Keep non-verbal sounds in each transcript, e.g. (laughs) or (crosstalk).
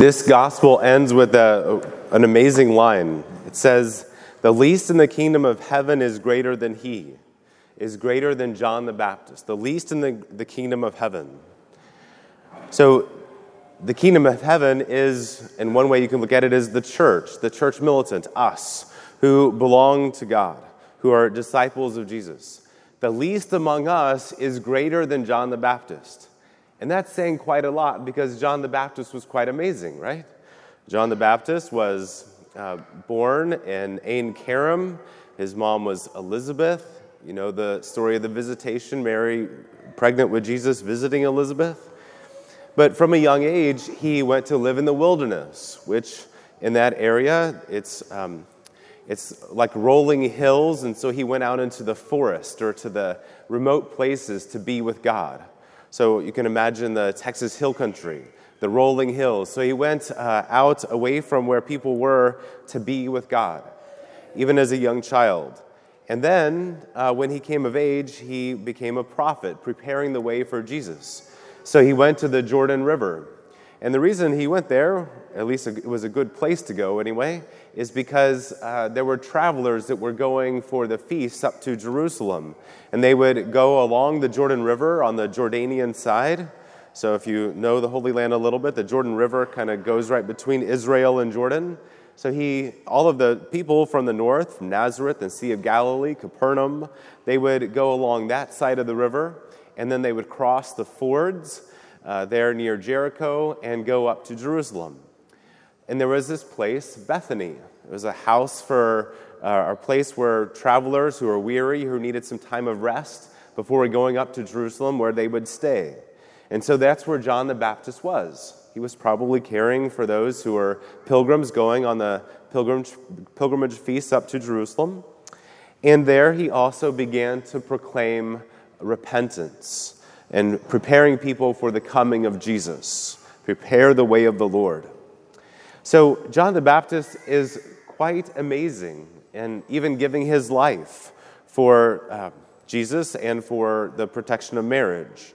This gospel ends with a, an amazing line. It says, The least in the kingdom of heaven is greater than he, is greater than John the Baptist. The least in the, the kingdom of heaven. So, the kingdom of heaven is, and one way you can look at it, is the church, the church militant, us, who belong to God, who are disciples of Jesus. The least among us is greater than John the Baptist. And that's saying quite a lot because John the Baptist was quite amazing, right? John the Baptist was uh, born in Ain Karim. His mom was Elizabeth. You know the story of the visitation, Mary pregnant with Jesus visiting Elizabeth. But from a young age, he went to live in the wilderness, which in that area, it's, um, it's like rolling hills. And so he went out into the forest or to the remote places to be with God. So you can imagine the Texas hill country, the rolling hills. So he went uh, out away from where people were to be with God, even as a young child. And then, uh, when he came of age, he became a prophet, preparing the way for Jesus. So he went to the Jordan River. And the reason he went there, at least it was a good place to go anyway, is because uh, there were travelers that were going for the feast up to Jerusalem. And they would go along the Jordan River on the Jordanian side. So if you know the Holy Land a little bit, the Jordan River kind of goes right between Israel and Jordan. So he, all of the people from the north, from Nazareth and Sea of Galilee, Capernaum, they would go along that side of the river, and then they would cross the fords uh, there near Jericho and go up to Jerusalem. And there was this place, Bethany. It was a house for uh, a place where travelers who were weary, who needed some time of rest before going up to Jerusalem, where they would stay. And so that's where John the Baptist was. He was probably caring for those who were pilgrims going on the pilgrimage, pilgrimage feast up to Jerusalem. And there he also began to proclaim repentance and preparing people for the coming of Jesus. Prepare the way of the Lord. So, John the Baptist is quite amazing and even giving his life for uh, Jesus and for the protection of marriage.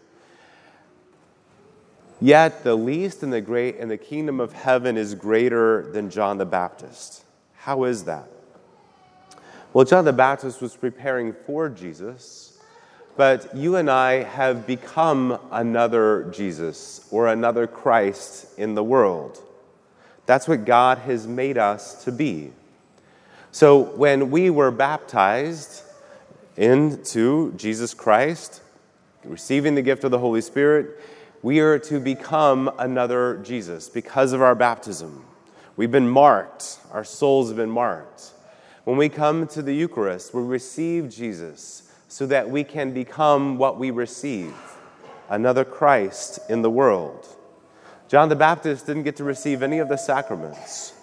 Yet the least in the great in the kingdom of heaven is greater than John the Baptist. How is that? Well, John the Baptist was preparing for Jesus but you and I have become another Jesus or another Christ in the world. That's what God has made us to be. So when we were baptized into Jesus Christ, receiving the gift of the Holy Spirit, we are to become another Jesus because of our baptism. We've been marked, our souls have been marked. When we come to the Eucharist, we receive Jesus so that we can become what we receive another Christ in the world. John the Baptist didn't get to receive any of the sacraments.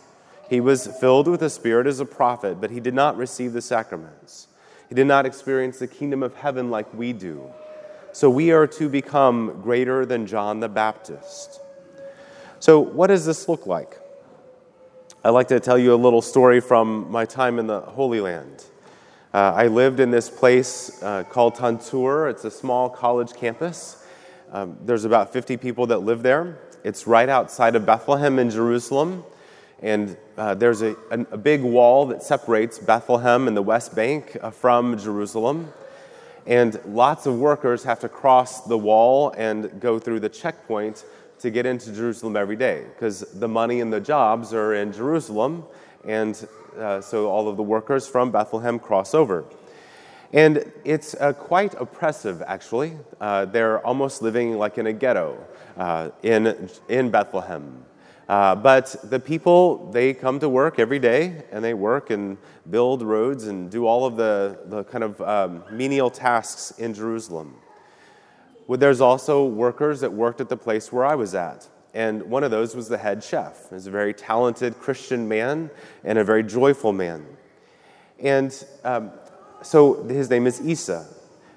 He was filled with the Spirit as a prophet, but he did not receive the sacraments. He did not experience the kingdom of heaven like we do. So we are to become greater than John the Baptist. So, what does this look like? I'd like to tell you a little story from my time in the Holy Land. Uh, I lived in this place uh, called Tantur. It's a small college campus. Um, there's about 50 people that live there. It's right outside of Bethlehem in Jerusalem. And uh, there's a, a, a, big wall that separates Bethlehem and the West Bank uh, from Jerusalem. And lots of workers have to cross the wall and go through the checkpoint to get into Jerusalem every day because the money and the jobs are in Jerusalem. And uh, so all of the workers from Bethlehem cross over. And it's uh, quite oppressive, actually. Uh, they're almost living like in a ghetto uh, in, in Bethlehem. Uh, but the people, they come to work every day and they work and build roads and do all of the, the kind of um, menial tasks in Jerusalem. Well, there's also workers that worked at the place where I was at. And one of those was the head chef. He's a very talented Christian man and a very joyful man. And um, so his name is Isa.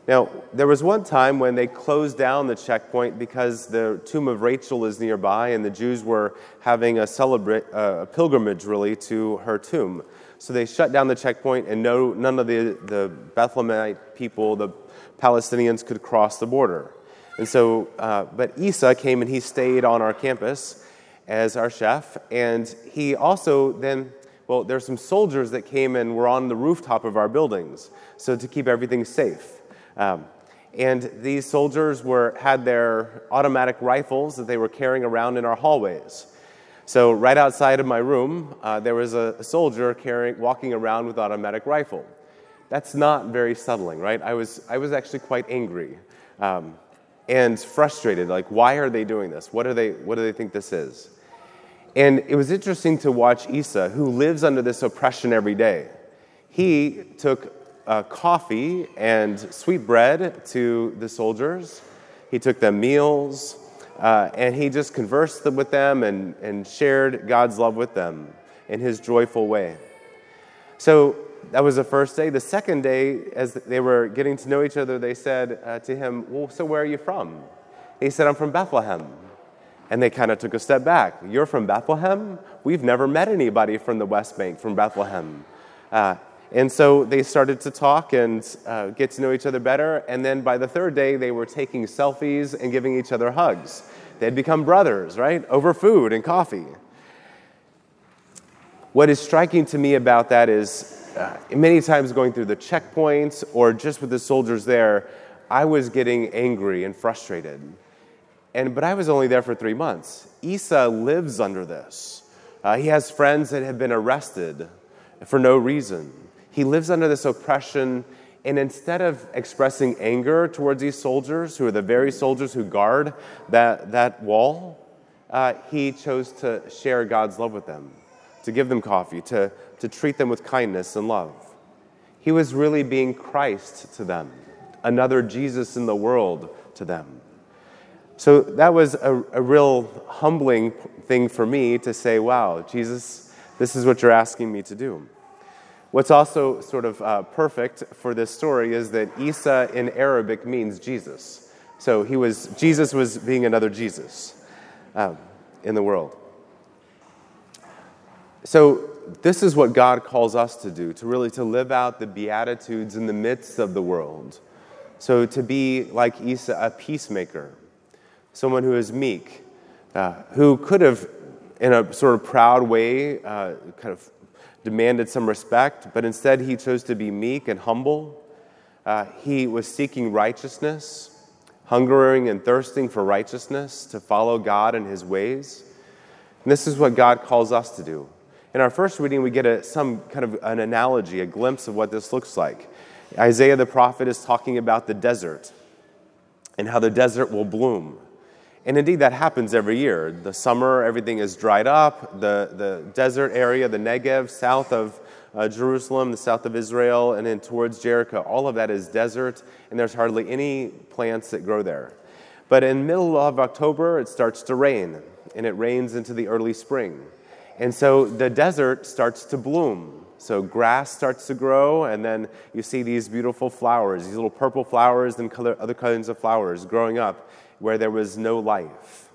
Now, there was one time when they closed down the checkpoint because the tomb of Rachel is nearby, and the Jews were having a, uh, a pilgrimage, really, to her tomb. So they shut down the checkpoint, and no, none of the, the Bethlehemite people, the Palestinians, could cross the border. And so, uh, but Isa came and he stayed on our campus. as our chef. And he also then, well, there's some soldiers that came and were on the rooftop of our buildings, so to keep everything safe. Um, and these soldiers were, had their automatic rifles that they were carrying around in our hallways. So, right outside of my room, uh, there was a, a soldier carrying, walking around with automatic rifle. That's not very settling, right? I was, I was actually quite angry um, and frustrated. Like, why are they doing this? What, are they, what do they think this is? And it was interesting to watch Isa, who lives under this oppression every day. He took uh, coffee and sweet bread to the soldiers, he took them meals, uh, and he just conversed with them and, and shared God's love with them in his joyful way. So that was the first day. The second day, as they were getting to know each other, they said uh, to him, Well, so where are you from? He said, I'm from Bethlehem. And they kind of took a step back. You're from Bethlehem? We've never met anybody from the West Bank, from Bethlehem. Uh, and so they started to talk and uh, get to know each other better. And then by the third day, they were taking selfies and giving each other hugs. They had become brothers, right? Over food and coffee. What is striking to me about that is uh, many times going through the checkpoints or just with the soldiers there, I was getting angry and frustrated. And, but I was only there for three months. Isa lives under this. Uh, he has friends that have been arrested for no reason. He lives under this oppression, and instead of expressing anger towards these soldiers, who are the very soldiers who guard that, that wall, uh, he chose to share God's love with them, to give them coffee, to, to treat them with kindness and love. He was really being Christ to them, another Jesus in the world to them. So that was a, a real humbling thing for me to say, wow, Jesus, this is what you're asking me to do. What's also sort of uh, perfect for this story is that Isa in Arabic means Jesus. So he was, Jesus was being another Jesus um, in the world. So this is what God calls us to do, to really to live out the beatitudes in the midst of the world. So to be like Isa, a peacemaker, someone who is meek, uh, who could have, in a sort of proud way, uh, kind of demanded some respect, but instead he chose to be meek and humble. Uh, he was seeking righteousness, hungering and thirsting for righteousness, to follow God and his ways. And this is what God calls us to do. In our first reading, we get a, some kind of an analogy, a glimpse of what this looks like. Isaiah the prophet is talking about the desert and how the desert will bloom. And indeed, that happens every year. The summer, everything is dried up. The, the desert area, the Negev, south of uh, Jerusalem, the south of Israel, and then towards Jericho, all of that is desert, and there's hardly any plants that grow there. But in middle of October, it starts to rain, and it rains into the early spring. And so the desert starts to bloom. So grass starts to grow, and then you see these beautiful flowers, these little purple flowers and color, other kinds of flowers growing up where there was no life.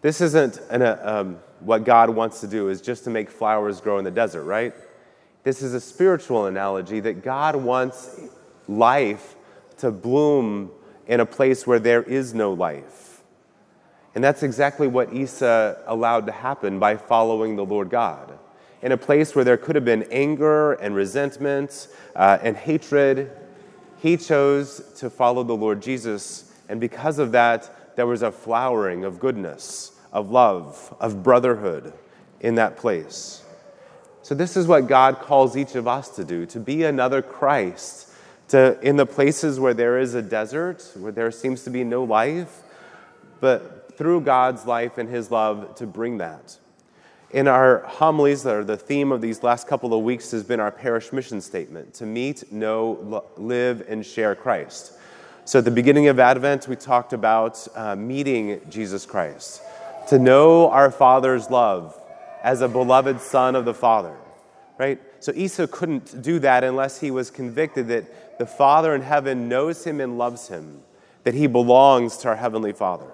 This isn't an, uh, um, what God wants to do, is just to make flowers grow in the desert, right? This is a spiritual analogy that God wants life to bloom in a place where there is no life. And that's exactly what Isa allowed to happen by following the Lord God. In a place where there could have been anger and resentment uh, and hatred, he chose to follow the Lord Jesus and because of that, there was a flowering of goodness, of love, of brotherhood in that place. So, this is what God calls each of us to do to be another Christ, to, in the places where there is a desert, where there seems to be no life, but through God's life and His love to bring that. In our homilies, that are the theme of these last couple of weeks, has been our parish mission statement to meet, know, live, and share Christ. So, at the beginning of Advent, we talked about uh, meeting Jesus Christ, to know our Father's love as a beloved Son of the Father, right? So, Isa couldn't do that unless he was convicted that the Father in heaven knows him and loves him, that he belongs to our Heavenly Father.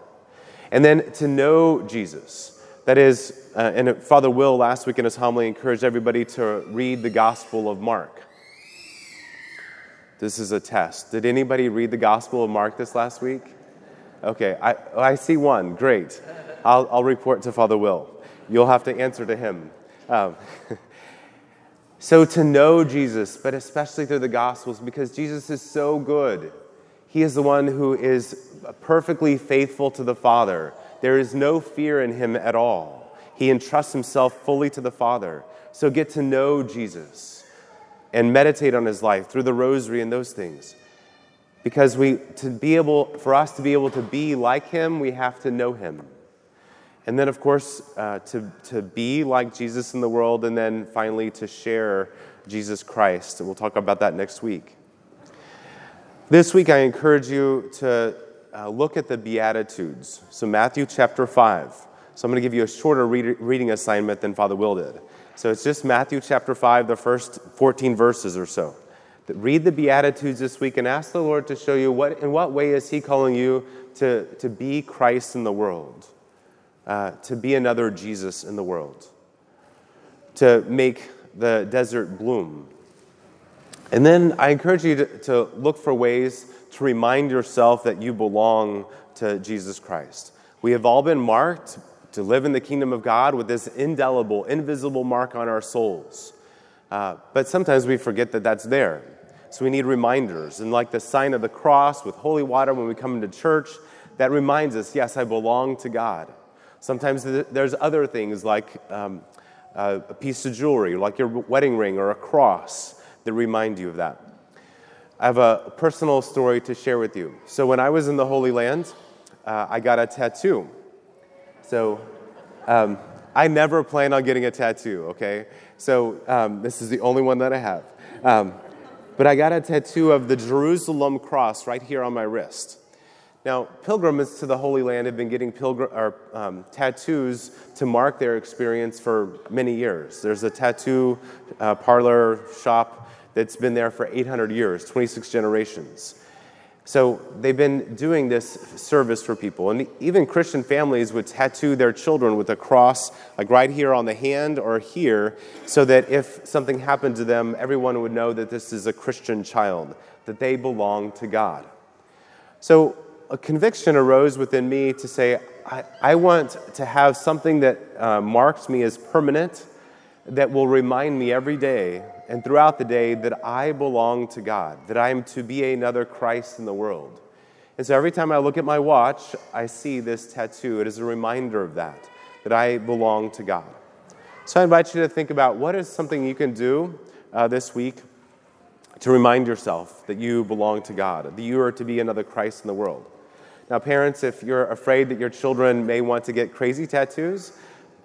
And then to know Jesus. That is, uh, and Father Will last week in his homily encouraged everybody to read the Gospel of Mark. This is a test. Did anybody read the Gospel of Mark this last week? Okay, I, I see one. Great. I'll, I'll report to Father Will. You'll have to answer to him. Um, (laughs) so, to know Jesus, but especially through the Gospels, because Jesus is so good. He is the one who is perfectly faithful to the Father. There is no fear in him at all. He entrusts himself fully to the Father. So, get to know Jesus and meditate on his life through the rosary and those things. Because we, to be able, for us to be able to be like him, we have to know him. And then, of course, uh, to, to be like Jesus in the world, and then finally to share Jesus Christ. And we'll talk about that next week. This week, I encourage you to uh, look at the Beatitudes. So, Matthew chapter 5. So, I'm going to give you a shorter read- reading assignment than Father Will did. So, it's just Matthew chapter 5, the first 14 verses or so. Read the Beatitudes this week and ask the Lord to show you what, in what way is He calling you to, to be Christ in the world, uh, to be another Jesus in the world, to make the desert bloom. And then I encourage you to, to look for ways to remind yourself that you belong to Jesus Christ. We have all been marked to live in the kingdom of God with this indelible, invisible mark on our souls. Uh, but sometimes we forget that that's there. So we need reminders. And like the sign of the cross with holy water when we come into church, that reminds us yes, I belong to God. Sometimes there's other things like um, a piece of jewelry, like your wedding ring or a cross, that remind you of that. I have a personal story to share with you. So when I was in the Holy Land, uh, I got a tattoo. So um, I never plan on getting a tattoo, okay? So um, this is the only one that I have. Um, but I got a tattoo of the Jerusalem cross right here on my wrist. Now, pilgrims to the Holy Land have been getting pilgrim, or, um, tattoos to mark their experience for many years. There's a tattoo uh, parlor shop that's been there for 800 years, 26 generations. So they've been doing this service for people. And even Christian families would tattoo their children with a cross, like right here on the hand or here, so that if something happened to them, everyone would know that this is a Christian child, that they belong to God. So a conviction arose within me to say, I, I want to have something that uh, marks me as permanent, that will remind me every day and throughout the day that I belong to God, that I am to be another Christ in the world. And so every time I look at my watch, I see this tattoo. It is a reminder of that, that I belong to God. So I invite you to think about what is something you can do uh, this week to remind yourself that you belong to God, that you are to be another Christ in the world. Now, parents, if you're afraid that your children may want to get crazy tattoos,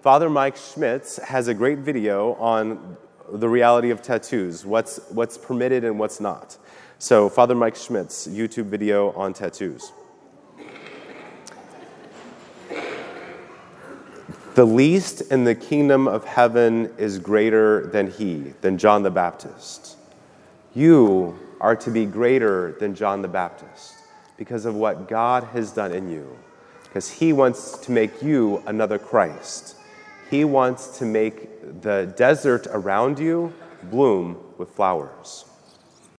Father Mike Schmitz has a great video on the reality of tattoos, what's, what's permitted and what's not. So, Father Mike Schmitz, YouTube video on tattoos. The least in the kingdom of heaven is greater than he, than John the Baptist. You are to be greater than John the Baptist because of what God has done in you, because he wants to make you another Christ. He wants to make the desert around you bloom with flowers.